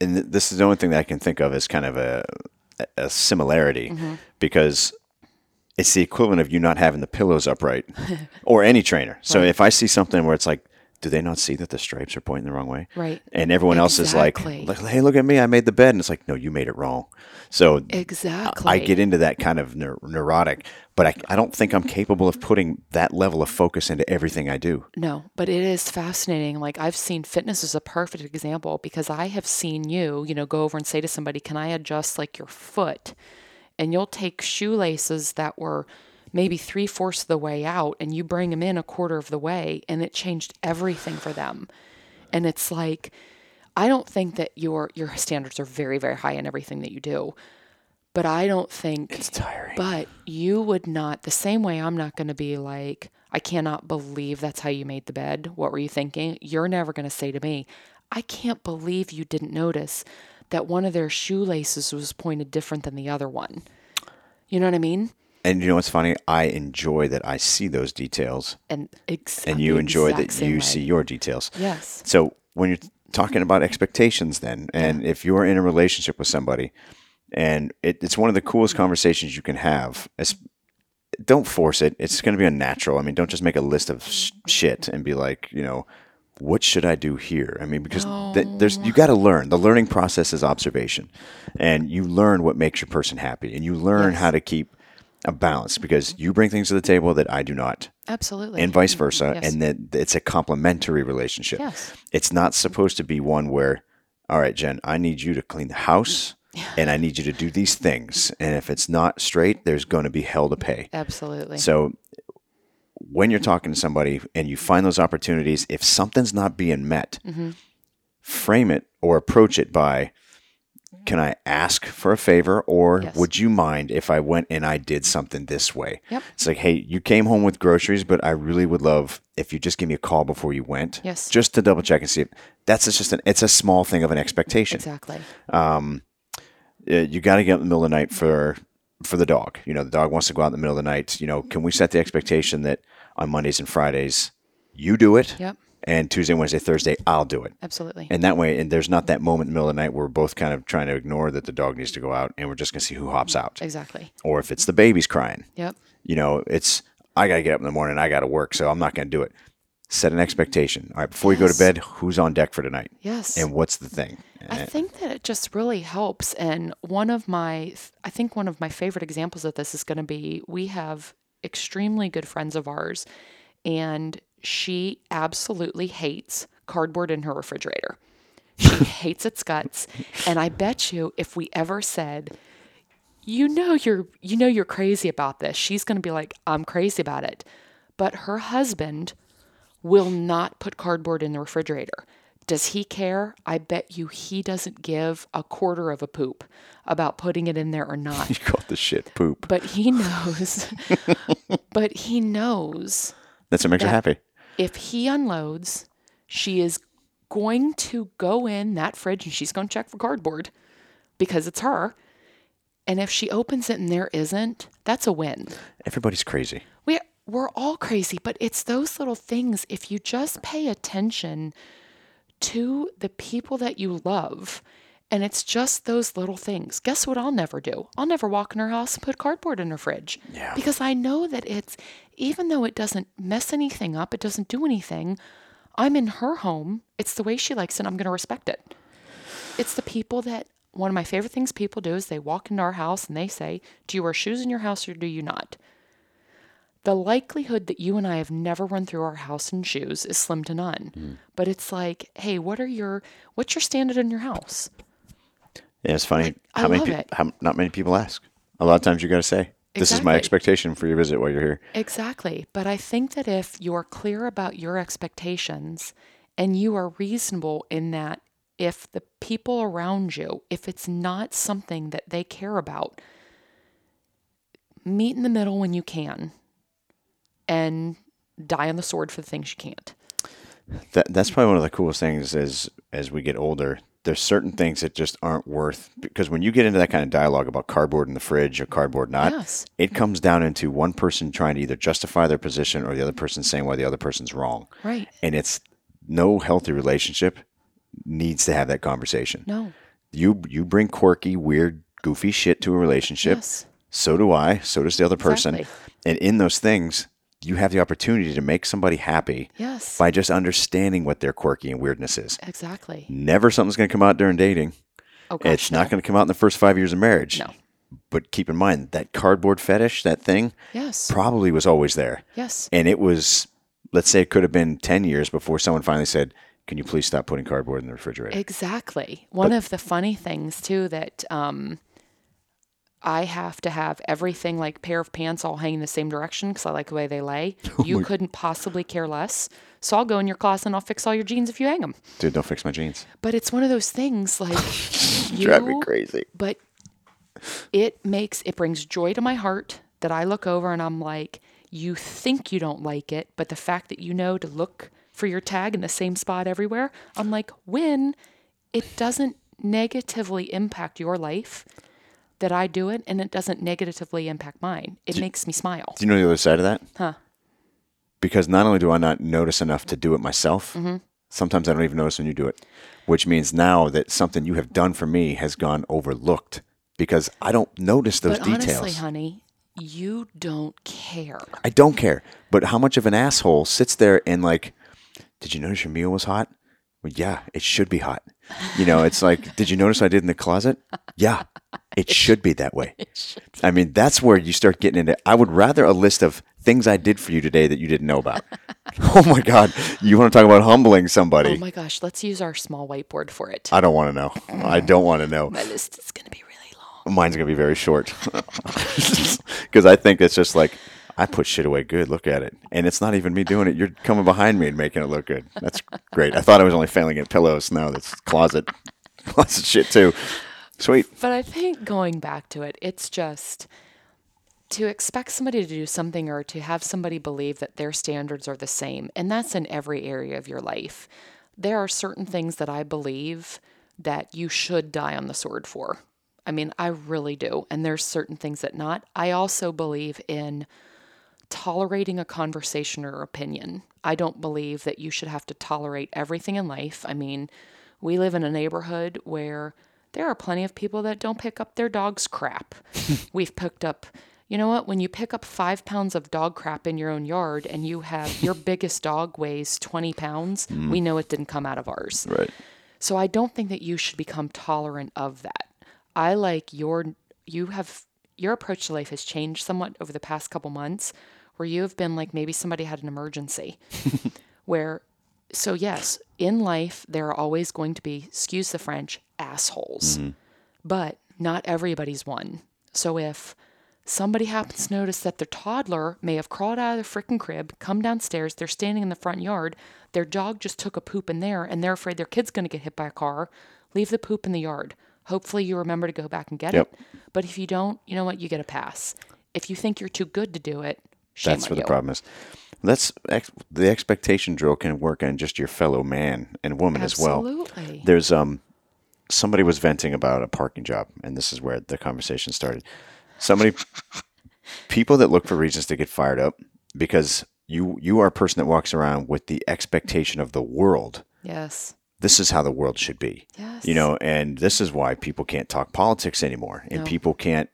and th- this is the only thing that I can think of as kind of a, a similarity mm-hmm. because it's the equivalent of you not having the pillows upright or any trainer. So if I see something where it's like, do they not see that the stripes are pointing the wrong way? Right. And everyone else is like, hey, look at me, I made the bed. And it's like, no, you made it wrong. So Exactly. I get into that kind of neur- neurotic, but I, I don't think I'm capable of putting that level of focus into everything I do. No, but it is fascinating. Like I've seen fitness as a perfect example because I have seen you, you know, go over and say to somebody, "Can I adjust like your foot?" And you'll take shoelaces that were maybe three fourths of the way out, and you bring them in a quarter of the way, and it changed everything for them. And it's like, I don't think that your your standards are very very high in everything that you do, but I don't think It's tiring. but you would not, the same way I'm not going to be like, I cannot believe that's how you made the bed. What were you thinking? You're never going to say to me, I can't believe you didn't notice that one of their shoelaces was pointed different than the other one. You know what I mean? And you know what's funny? I enjoy that I see those details, And ex- and you enjoy that you way. see your details. Yes. So when you're talking about expectations, then, and if you're in a relationship with somebody, and it, it's one of the coolest conversations you can have. It's, don't force it. It's going to be unnatural. I mean, don't just make a list of sh- mm-hmm. shit and be like, you know, what should I do here? I mean, because th- there's you got to learn. The learning process is observation, and you learn what makes your person happy, and you learn Yes. how to keep a balance because you bring things to the table that I do not Absolutely. and vice versa, Yes. and that it's a complementary relationship. Yes. It's not supposed to be one where, all right, Jen, I need you to clean the house, and I need you to do these things, and if it's not straight, there's going to be hell to pay. Absolutely. So when you're talking to somebody and you find those opportunities, if something's not being met, Mm-hmm. frame it or approach it by, can I ask for a favor or Yes. would you mind if I went and I did something this way? Yep. It's like, hey, you came home with groceries, but I really would love if you just give me a call before you went. Yes. Just to double check and see if that's just an, it's a small thing of an expectation. exactly. Uh, you got to get up in the middle of the night for for the dog. You know, the dog wants to go out in the middle of the night. You know, can we set the expectation that on Mondays and Fridays you do it, Yep. And Tuesday, Wednesday, Thursday I'll do it, Absolutely. and that way, and there's not that moment in the middle of the night where we're both kind of trying to ignore that the dog needs to go out, and we're just gonna see who hops out, exactly. or if it's the baby's crying. Yep. You know, it's I got to get up in the morning, I got to work, so I'm not gonna do it. Set an expectation. All right, before you go to bed, who's on deck for tonight, Yes. and what's the thing? I think that it just really helps. And one of my, I think one of my favorite examples of this is going to be we have extremely good friends of ours, and she absolutely hates cardboard in her refrigerator. She hates its guts. And I bet you if we ever said, you know you're you know you're crazy about this, she's going to be like, I'm crazy about it. But her husband will not put cardboard in the refrigerator. Does he care? I bet you he doesn't give a quarter of a poop about putting it in there or not. You call the shit poop. But he knows, but he knows That's what makes her happy. If he unloads, she is going to go in that fridge and she's going to check for cardboard because it's her. And if she opens it and there isn't, that's a win. Everybody's crazy. We we're all crazy, but it's those little things. If you just pay attention to the people that you love, and it's just those little things. Guess what? I'll never do. I'll never walk in her house and put cardboard in her fridge Yeah. because I know that it's even though it doesn't mess anything up, it doesn't do anything. I'm in her home. It's the way she likes it. I'm going to respect it. It's the people that one of my favorite things people do is they walk into our house and they say, Do you wear shoes in your house or do you not? The likelihood that you and I have never run through our house in shoes is slim to none. Mm. But it's like, hey, what are your what's your standard in your house? Yeah, it's funny. I how many love people? How, not many people ask. A lot of times you got to say, "This is my expectation for your visit while you're here." Exactly. But I think that if you're clear about your expectations and you are reasonable in that if the people around you, if it's not something that they care about, meet in the middle when you can and die on the sword for the things you can't. That that's probably one of the coolest things as as we get older. There's certain things that just aren't worth because when you get into that kind of dialogue about cardboard in the fridge or cardboard not, Yes. it comes down into one person trying to either justify their position or the other person saying why the other person's wrong. Right. And it's no healthy relationship needs to have that conversation. No. You you bring quirky, weird, goofy shit to a relationship. Yes. So do I. So does the other person. Exactly. And in those things, you have the opportunity to make somebody happy Yes. by just understanding what their quirky and weirdness is. Exactly. Never something's going to come out during dating. Oh gosh, it's not going to come out in the first five years of marriage. No. But keep in mind that cardboard fetish, that thing, Yes. probably was always there. Yes. And it was, let's say it could have been 10 years before someone finally said, Can you please stop putting cardboard in the refrigerator? Exactly. One of the funny things too that um, I have to have everything like pair of pants all hanging the same direction because I like the way they lay. Oh you couldn't possibly care less. So I'll go in your closet and I'll fix all your jeans if you hang them. Dude, don't fix my jeans. But it's one of those things like you, Drive me crazy. but it makes it brings joy to my heart that I look over and I'm like, you think you don't like it, but the fact that you know to look for your tag in the same spot everywhere, I'm like, when it doesn't negatively impact your life that I do it and it doesn't negatively impact mine. It makes me smile. Do you know the other side of that? Huh. Because not only do I not notice enough to do it myself, Mm-hmm. sometimes I don't even notice when you do it, which means now that something you have done for me has gone overlooked because I don't notice those But details. honestly, honey, you don't care. I don't care. But how much of an asshole sits there and like, did you notice your meal was hot? Well, yeah, it should be hot. You know, it's like, did you notice I did in the closet? Yeah, it should be that way. I mean, that's where you start getting into. I would rather a list of things I did for you today that you didn't know about. oh my God, you want to talk about humbling somebody? Oh my gosh, let's use our small whiteboard for it. I don't want to know. I mm. don't want to know. My list is going to be really long. Mine's gonna be very short because I think it's just like I put shit away good. Look at it, and it's not even me doing it. You're coming behind me and making it look good. That's great. I thought I was only failing at pillows. Now that's closet, closet shit too. Sweet. But I think going back to it, it's just to expect somebody to do something or to have somebody believe that their standards are the same. And that's in every area of your life. There are certain things that I believe that you should die on the sword for. I mean, I really do. And there's certain things that not. I also believe in tolerating a conversation or opinion. I don't believe that you should have to tolerate everything in life. I mean, we live in a neighborhood where there are plenty of people that don't pick up their dog's crap. We've picked up, you know what? When you pick up five pounds of dog crap in your own yard and you have your biggest dog weighs 20 pounds, mm. we know it didn't come out of ours. Right. So I don't think that you should become tolerant of that. I like your you have your approach to life has changed somewhat over the past couple months where you have been like maybe somebody had an emergency where so yes, in life there are always going to be excuse the French assholes. Mm-hmm. But not everybody's one. So if somebody happens to notice that their toddler may have crawled out of the frickin' crib, come downstairs, they're standing in the front yard, their dog just took a poop in there, and they're afraid their kid's going to get hit by a car, leave the poop in the yard. Hopefully, you remember to go back and get Yep. it. But if you don't, you know what? You get a pass. If you think you're too good to do it, shame That's where the problem is. That's ex- the expectation drill can work on just your fellow man and woman as well. Absolutely. There's um somebody was venting about a parking job, and this is where the conversation started. Somebody, people that look for reasons to get fired up because you you are a person that walks around with the expectation of the world. Yes. This is how the world should be. Yes. You know, and this is why people can't talk politics anymore, and No. people can't.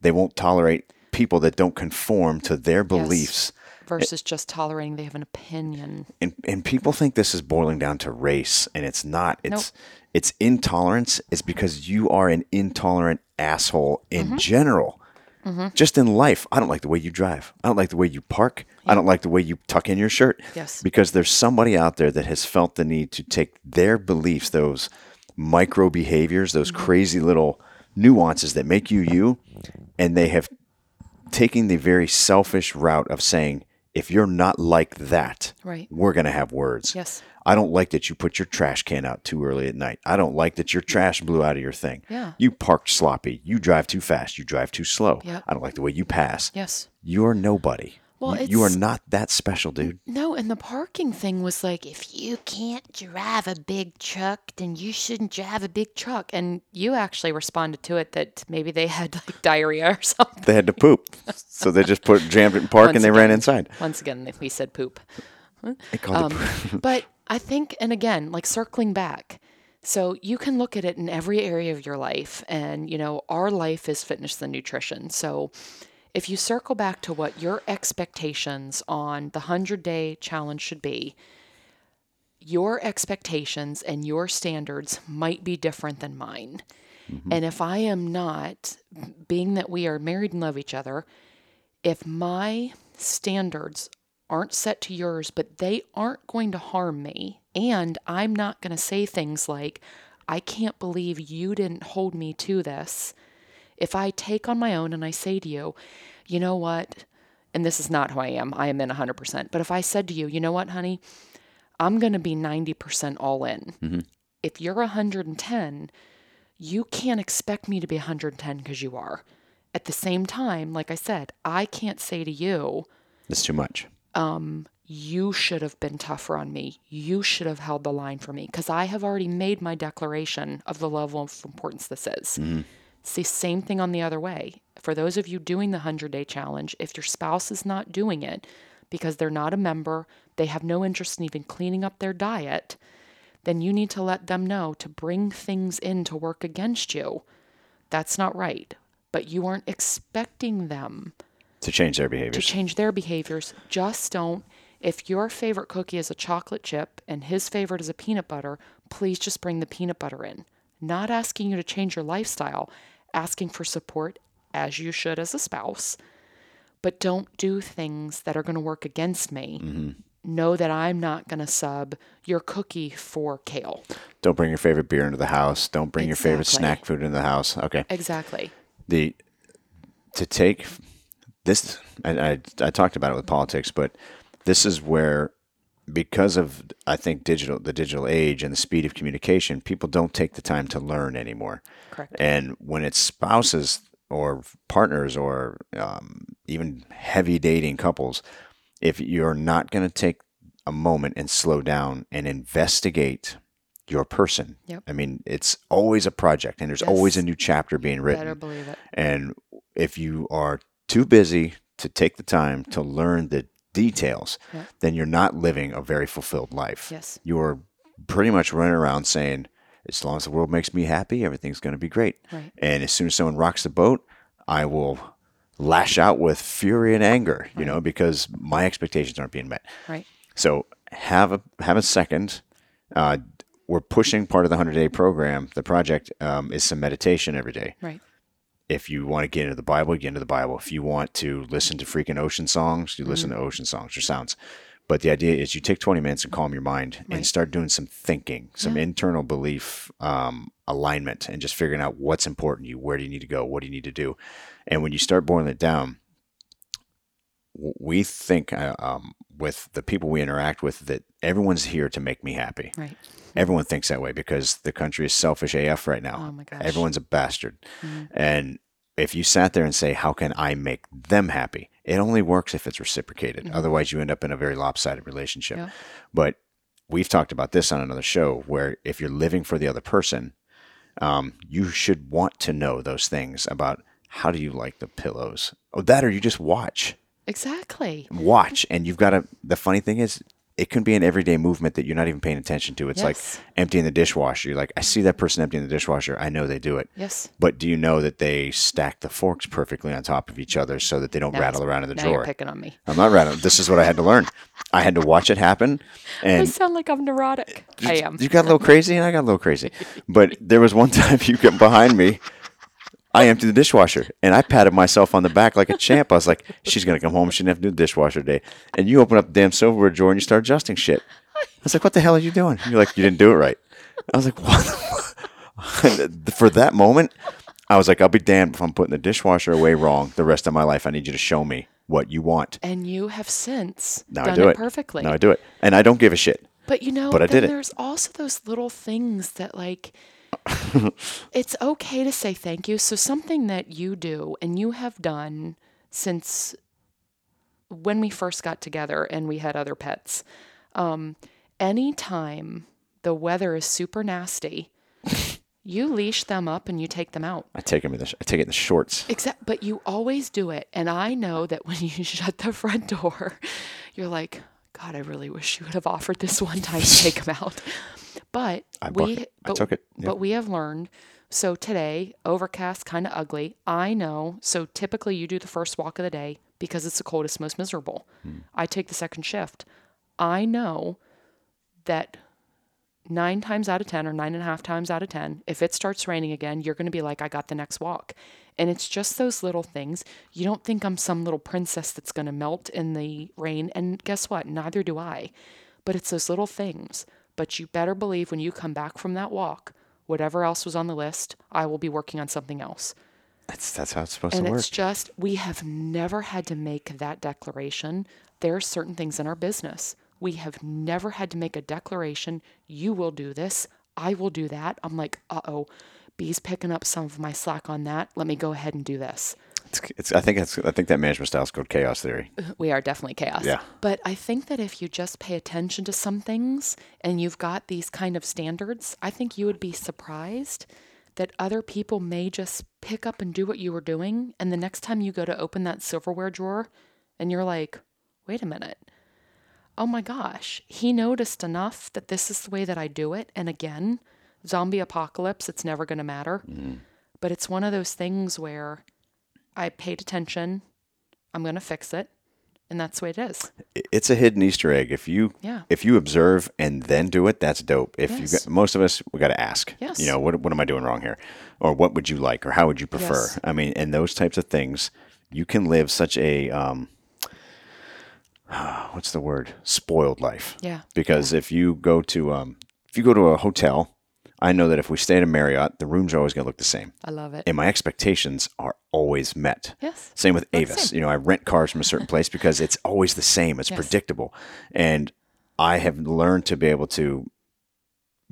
They won't tolerate people that don't conform to their beliefs. Versus just tolerating they have an opinion. and and people think this is boiling down to race and it's not. It's it's intolerance. It's because you are an intolerant asshole in Mm-hmm. general. Just in life i don't like the way you drive. I don't like the way you park. I don't like the way you tuck in your shirt. Yes. because there's somebody out there that has felt the need to take their beliefs those micro behaviors those Mm-hmm. crazy little nuances that make you you and they have taking the very selfish route of saying, if you're not like that, Right. we're going to have words. Yes. I don't like that you put your trash can out too early at night. I don't like that your trash blew out of your thing. Yeah. You parked sloppy. You drive too fast. You drive too slow. Yep. I don't like the way you pass. Yes. You're nobody. Well, you, you are not that special, dude. No, and the parking thing was like, if you can't drive a big truck, then you shouldn't drive a big truck. And you actually responded to it that maybe they had like diarrhea or something. They had to poop. so they just put jammed it in park Once and they ran inside. Once again, we said poop. They called it Um, but I think, and again, like circling back, so you can look at it in every area of your life. And, you know, our life is fitness and nutrition. So if you circle back to what your expectations on the 100 day challenge should be, your expectations and your standards might be different than mine. Mm-hmm. And if I am not, being that we are married and love each other, if my standards aren't set to yours, but they aren't going to harm me, and I'm not going to say things like, I can't believe you didn't hold me to this. If I take on my own and I say to you, you know what, and this is not who I am, I am in 100%, but if I said to you, you know what, honey, I'm going to be 90% all in. If you're 110, you can't expect me to be 110 because you are. At the same time, like I said, I can't say to you, It's too much. Um, you should have been tougher on me. You should have held the line for me because I have already made my declaration of the level of importance this is. It's the same thing on the other way. For those of you doing the 100 day challenge, if your spouse is not doing it because they're not a member, they have no interest in even cleaning up their diet, then you need to let them know to bring things in to work against you. That's not right. But you aren't expecting them To change their behaviors. to change their behaviors. Just don't. If your favorite cookie is a chocolate chip and his favorite is a peanut butter, please just bring the peanut butter in. Not asking you to change your lifestyle, asking for support as you should as a spouse. But don't do things that are going to work against me. Mm-hmm. Know that I'm not going to sub your cookie for kale. Don't bring your favorite beer into the house. Don't bring your favorite snack food into the house. Okay. Exactly. the to take this I, I I talked about it with politics, but this is where because of I think digital the digital age and the speed of communication, people don't take the time to learn anymore. Correct. And when it's spouses or partners or um, even heavy dating couples, if you're not going to take a moment and slow down and investigate your person, Yep. I mean, it's always a project and there's always a new chapter being written. Better believe it. And if you are too busy to take the time to learn the details, Yeah. then you're not living a very fulfilled life. Yes. You're pretty much running around saying, as long as the world makes me happy, everything's going to be great. Right. And as soon as someone rocks the boat, I will lash out with fury and anger, you know, because my expectations aren't being met. Right. So have a have a second. Uh, we're pushing part of the hundred day program. The project um, is some meditation every day Right. If you want to get into the Bible, get into the Bible. If you want to listen to freaking ocean songs, you Mm-hmm. listen to ocean songs or sounds. But the idea is you take 20 minutes and calm your mind and start doing some thinking, some internal belief um, alignment, and just figuring out what's important to you. Where do you need to go? What do you need to do? And when you start boiling it down, we think uh, um, with the people we interact with that everyone's here to make me happy. Right. Everyone thinks that way because the country is selfish AF right now. Oh my gosh. Everyone's a bastard. And if you sat there and say, How can I make them happy? It only works if it's reciprocated. Otherwise, you end up in a very lopsided relationship. Yeah. But we've talked about this on another show where if you're living for the other person, um, you should want to know those things about how do you like the pillows? Oh, that or you just watch. Exactly. Watch. And you've got to, the funny thing is, it can be an everyday movement that you're not even paying attention to. It's Yes. like emptying the dishwasher. You're like, I see that person emptying the dishwasher. I know they do it. Yes. But do you know that they stack the forks perfectly on top of each other so that they don't Now rattle around in the now drawer? you're picking on me. I'm not rattling. This is what I had to learn. I had to watch it happen. I And sound like I'm neurotic. I am. you got a little crazy, and I got a little crazy. But there was one time you get behind me. I emptied the dishwasher, and I patted myself on the back like a champ. I was like, "She's gonna come home. She didn't have to do the dishwasher today." And you open up the damn silverware drawer and you start adjusting shit. I was like, "What the hell are you doing?" You're like, "You didn't do it right." I was like, "What?" For that moment, I was like, "I'll be damned if I'm putting the dishwasher away wrong the rest of my life. I need you to show me what you want." And you have since Now done I do it perfectly. Now I do it, and I don't give a shit. But you know, But I did it. there's also those little things that like it's okay to say thank you. So something that you do and you have done since when we first got together and we had other pets. Um, anytime the weather is super nasty, you leash them up and you take them out. I take them in the sh- I take it in the shorts. Except, but you always do it. And I know that when you shut the front door, you're like, God, I really wish you would have offered this one time to take them out. But I we, it. I but, took it. Yep. but we have learned. So today, overcast, kind of ugly. I know. So typically, you do the first walk of the day because it's the coldest, most miserable. Hmm. I take the second shift. I know that nine times out of 10 or nine and a half times out of 10, if it starts raining again, you're going to be like, I got the next walk. And it's just those little things. You don't think I'm some little princess that's going to melt in the rain. And guess what? Neither do I. But it's those little things. But you better believe when you come back from that walk, whatever else was on the list, I will be working on something else. That's that's how it's supposed And to work. And it's just, we have never had to make that declaration. There are certain things in our business. We have never had to make a declaration. You will do this. I will do that. I'm like, uh oh, B's picking up some of my slack on that. Let me go ahead and do this. It's, it's, I think it's, I think that management style is called chaos theory. We are definitely chaos. Yeah. But I think that if you just pay attention to some things and you've got these kind of standards, I think you would be surprised that other people may just pick up and do what you were doing. And the next time you go to open that silverware drawer and you're like, wait a minute. Oh my gosh, he noticed enough that this is the way that I do it. And again, zombie apocalypse, it's never going to matter. Mm-hmm. But it's one of those things where I paid attention, I'm going to fix it. And that's the way it is. It's a hidden Easter egg. If you Yeah. if you observe and then do it, that's dope. If you got, most of us we got to ask. Yes. You know what what am I doing wrong here, or what would you like, or how would you prefer? Yes. I mean, and those types of things, you can live such a um, what's the word? Spoiled life. Yeah. Because if you go to um, if you go to a hotel, I know that if we stay at a Marriott, the rooms are always going to look the same, I love it. and my expectations are always met. Yes. Same with Avis. it. You know, I rent cars from a certain place because it's always the same. It's Yes. predictable. And I have learned to be able to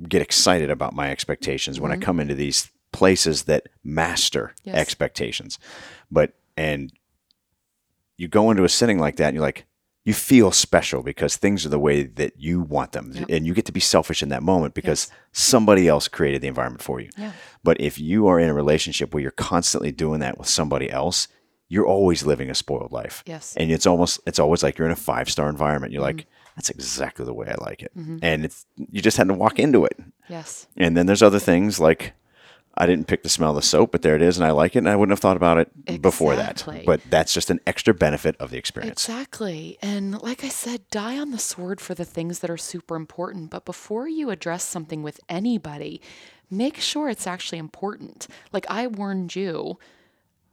get excited about my expectations when I come into these places that master Mm-hmm. Yes. expectations. But, and you go into a setting like that and you're like, you feel special because things are the way that you want them. Yep. And you get to be selfish in that moment because somebody else created the environment for you. Yeah. But if you are in a relationship where you're constantly doing that with somebody else, you're always living a spoiled life. Yes. And it's almost it's always like you're in a five star environment. You're like, mm-hmm. that's exactly the way I like it. Mm-hmm. And it's you just had to walk into it. Yes. And then there's other things like I didn't pick the smell of the soap, but there it is, and I like it, and I wouldn't have thought about it before that. But that's just an extra benefit of the experience. Exactly. And like I said, die on the sword for the things that are super important. But before you address something with anybody, make sure it's actually important. Like I warned you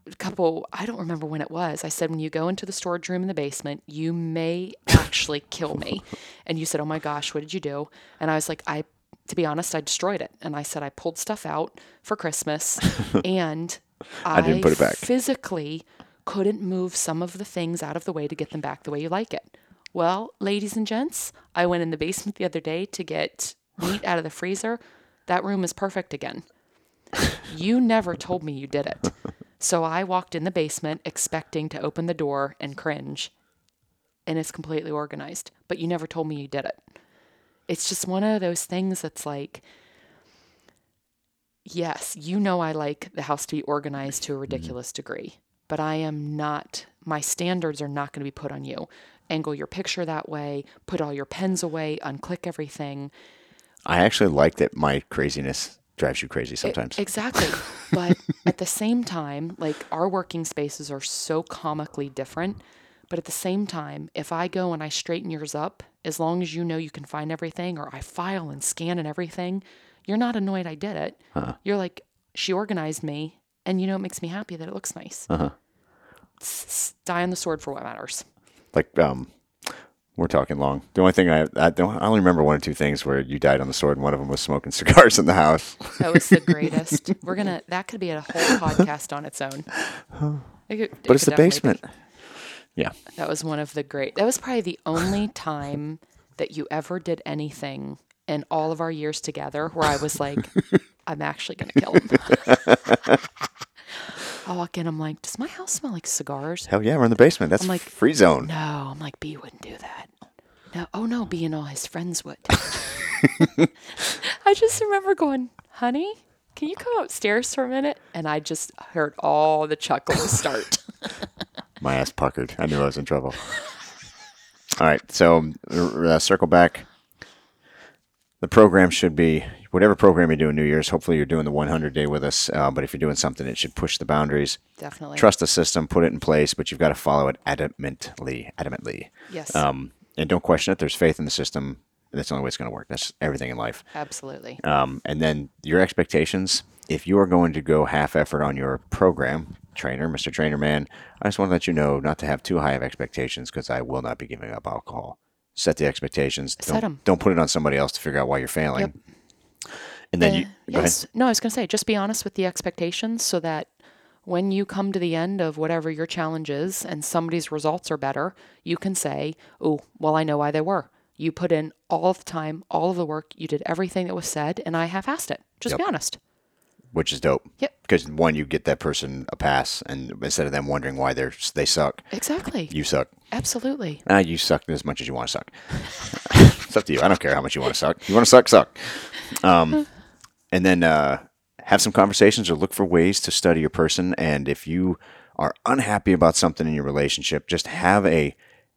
a couple, I don't remember when it was. I said, when you go into the storage room in the basement, you may actually kill me. And you said, oh my gosh, what did you do? And I was like, I, to be honest, I destroyed it. And I said, I pulled stuff out for Christmas and I, didn't put it back. physically couldn't move some of the things out of the way to get them back the way you like it. Well, ladies and gents, I went in the basement the other day to get meat out of the freezer. That room is perfect again. You never told me you did it. So I walked in the basement expecting to open the door and cringe, and it's completely organized. But you never told me you did it. It's just one of those things that's like, yes, you know, I like the house to be organized to a mm-hmm. ridiculous degree, but I am not, my standards are not going to be put on you. angle your picture that way, put all your pens away, unclick everything. I actually like that my craziness drives you crazy sometimes. Exactly. but at the same time, like our working spaces are so comically different. But at the same time, if I go and I straighten yours up, as long as you know you can find everything, or I file and scan and everything, you're not annoyed I did it. You're like, she organized me, and you know it makes me happy that it looks nice. Uh-huh. Die on the sword for what matters. like um we're talking long. The only thing I I don't I only remember one or two things where you died on the sword, and one of them was smoking cigars in the house. That was the greatest. We're gonna. That could be a whole podcast on its own. It could- it But it's the basement. be. Yeah. That was one of the great. That was probably the only time that you ever did anything in all of our years together where I was like, I'm actually going to kill him. I walk in, I'm like, does my house smell like cigars? Hell yeah, we're in the basement. That's I'm like, free zone. No, I'm like, B wouldn't do that. No, oh no, B and all his friends would. I just remember going, honey, can you come upstairs for a minute? And I just heard all the chuckles start. My ass puckered. I knew I was in trouble. All right, so uh, circle back. The program should be whatever program you do in New Year's. Hopefully, you're doing the 100 day with us. Uh, but if you're doing something, it should push the boundaries. Definitely. Trust the system, put it in place, but you've got to follow it adamantly. Adamantly. Yes. Um, and don't question it. There's faith in the system. That's the only way it's going to work. That's everything in life. Absolutely. Um, and then your expectations. If you are going to go half effort on your program, trainer, Mr. Trainer Man, I just want to let you know not to have too high of expectations because I will not be giving up alcohol. Set the expectations. Set don't, 'em. don't put it on somebody else to figure out why you're failing. Yep. And then Uh, you go yes. ahead. No, I was going to say, just be honest with the expectations so that when you come to the end of whatever your challenge is and somebody's results are better, you can say, oh, well, I know why they were. You put in all of the time, all of the work, you did everything that was said, and I half assed it. Just be honest. Which is dope. Yep. Because one, you get that person a pass, and instead of them wondering why they're they suck, Exactly. you suck. Absolutely. Ah, you suck as much as you want to suck. it's up to you. I don't care how much you want to suck. You want to suck, suck. Um, and then uh, have some conversations or look for ways to study your person. And if you are unhappy about something in your relationship, just have a,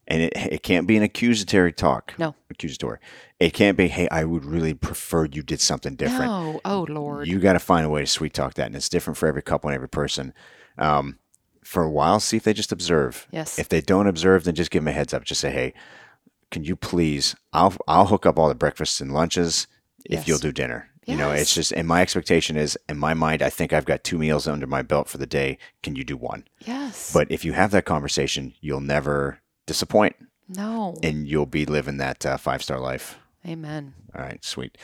and it, it can't be an accusatory talk. No. Accusatory. It can't be, hey, I would really prefer you did something different. No. Oh, Lord. You got to find a way to sweet talk that, and it's different for every couple and every person. Um, for a while, see if they just observe. Yes. If they don't observe, then just give them a heads up. Just say, "Hey, can you please? I'll I'll hook up all the breakfasts and lunches if Yes. you'll do dinner." You know, it's just, and my expectation is, in my mind, I think I've got two meals under my belt for the day. Can you do one? yes. But if you have that conversation, you'll never disappoint, no. and you'll be living that uh, five star life. Amen. All right, sweet.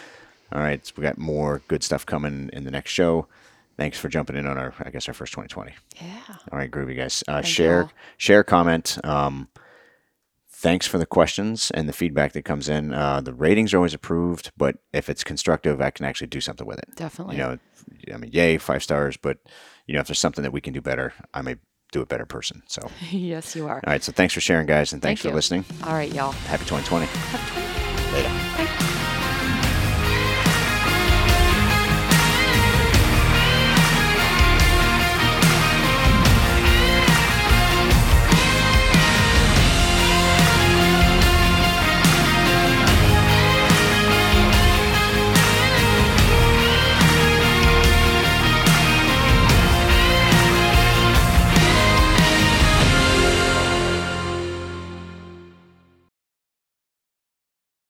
All right, so we got more good stuff coming in the next show. Thanks for jumping in on our, I guess, our first 2020. Yeah. All right, groovy guys. Uh, share, all. share, comment. Um, thanks for the questions and the feedback that comes in. Uh, the ratings are always approved, but if it's constructive, I can actually do something with it. Definitely. You know, I mean, yay, five stars. But you know, if there's something that we can do better, I may do a better person. So, yes, you are. All right. So, thanks for sharing, guys, and thanks Thank for you. listening. All right, y'all. Happy 2020. Later. Bye.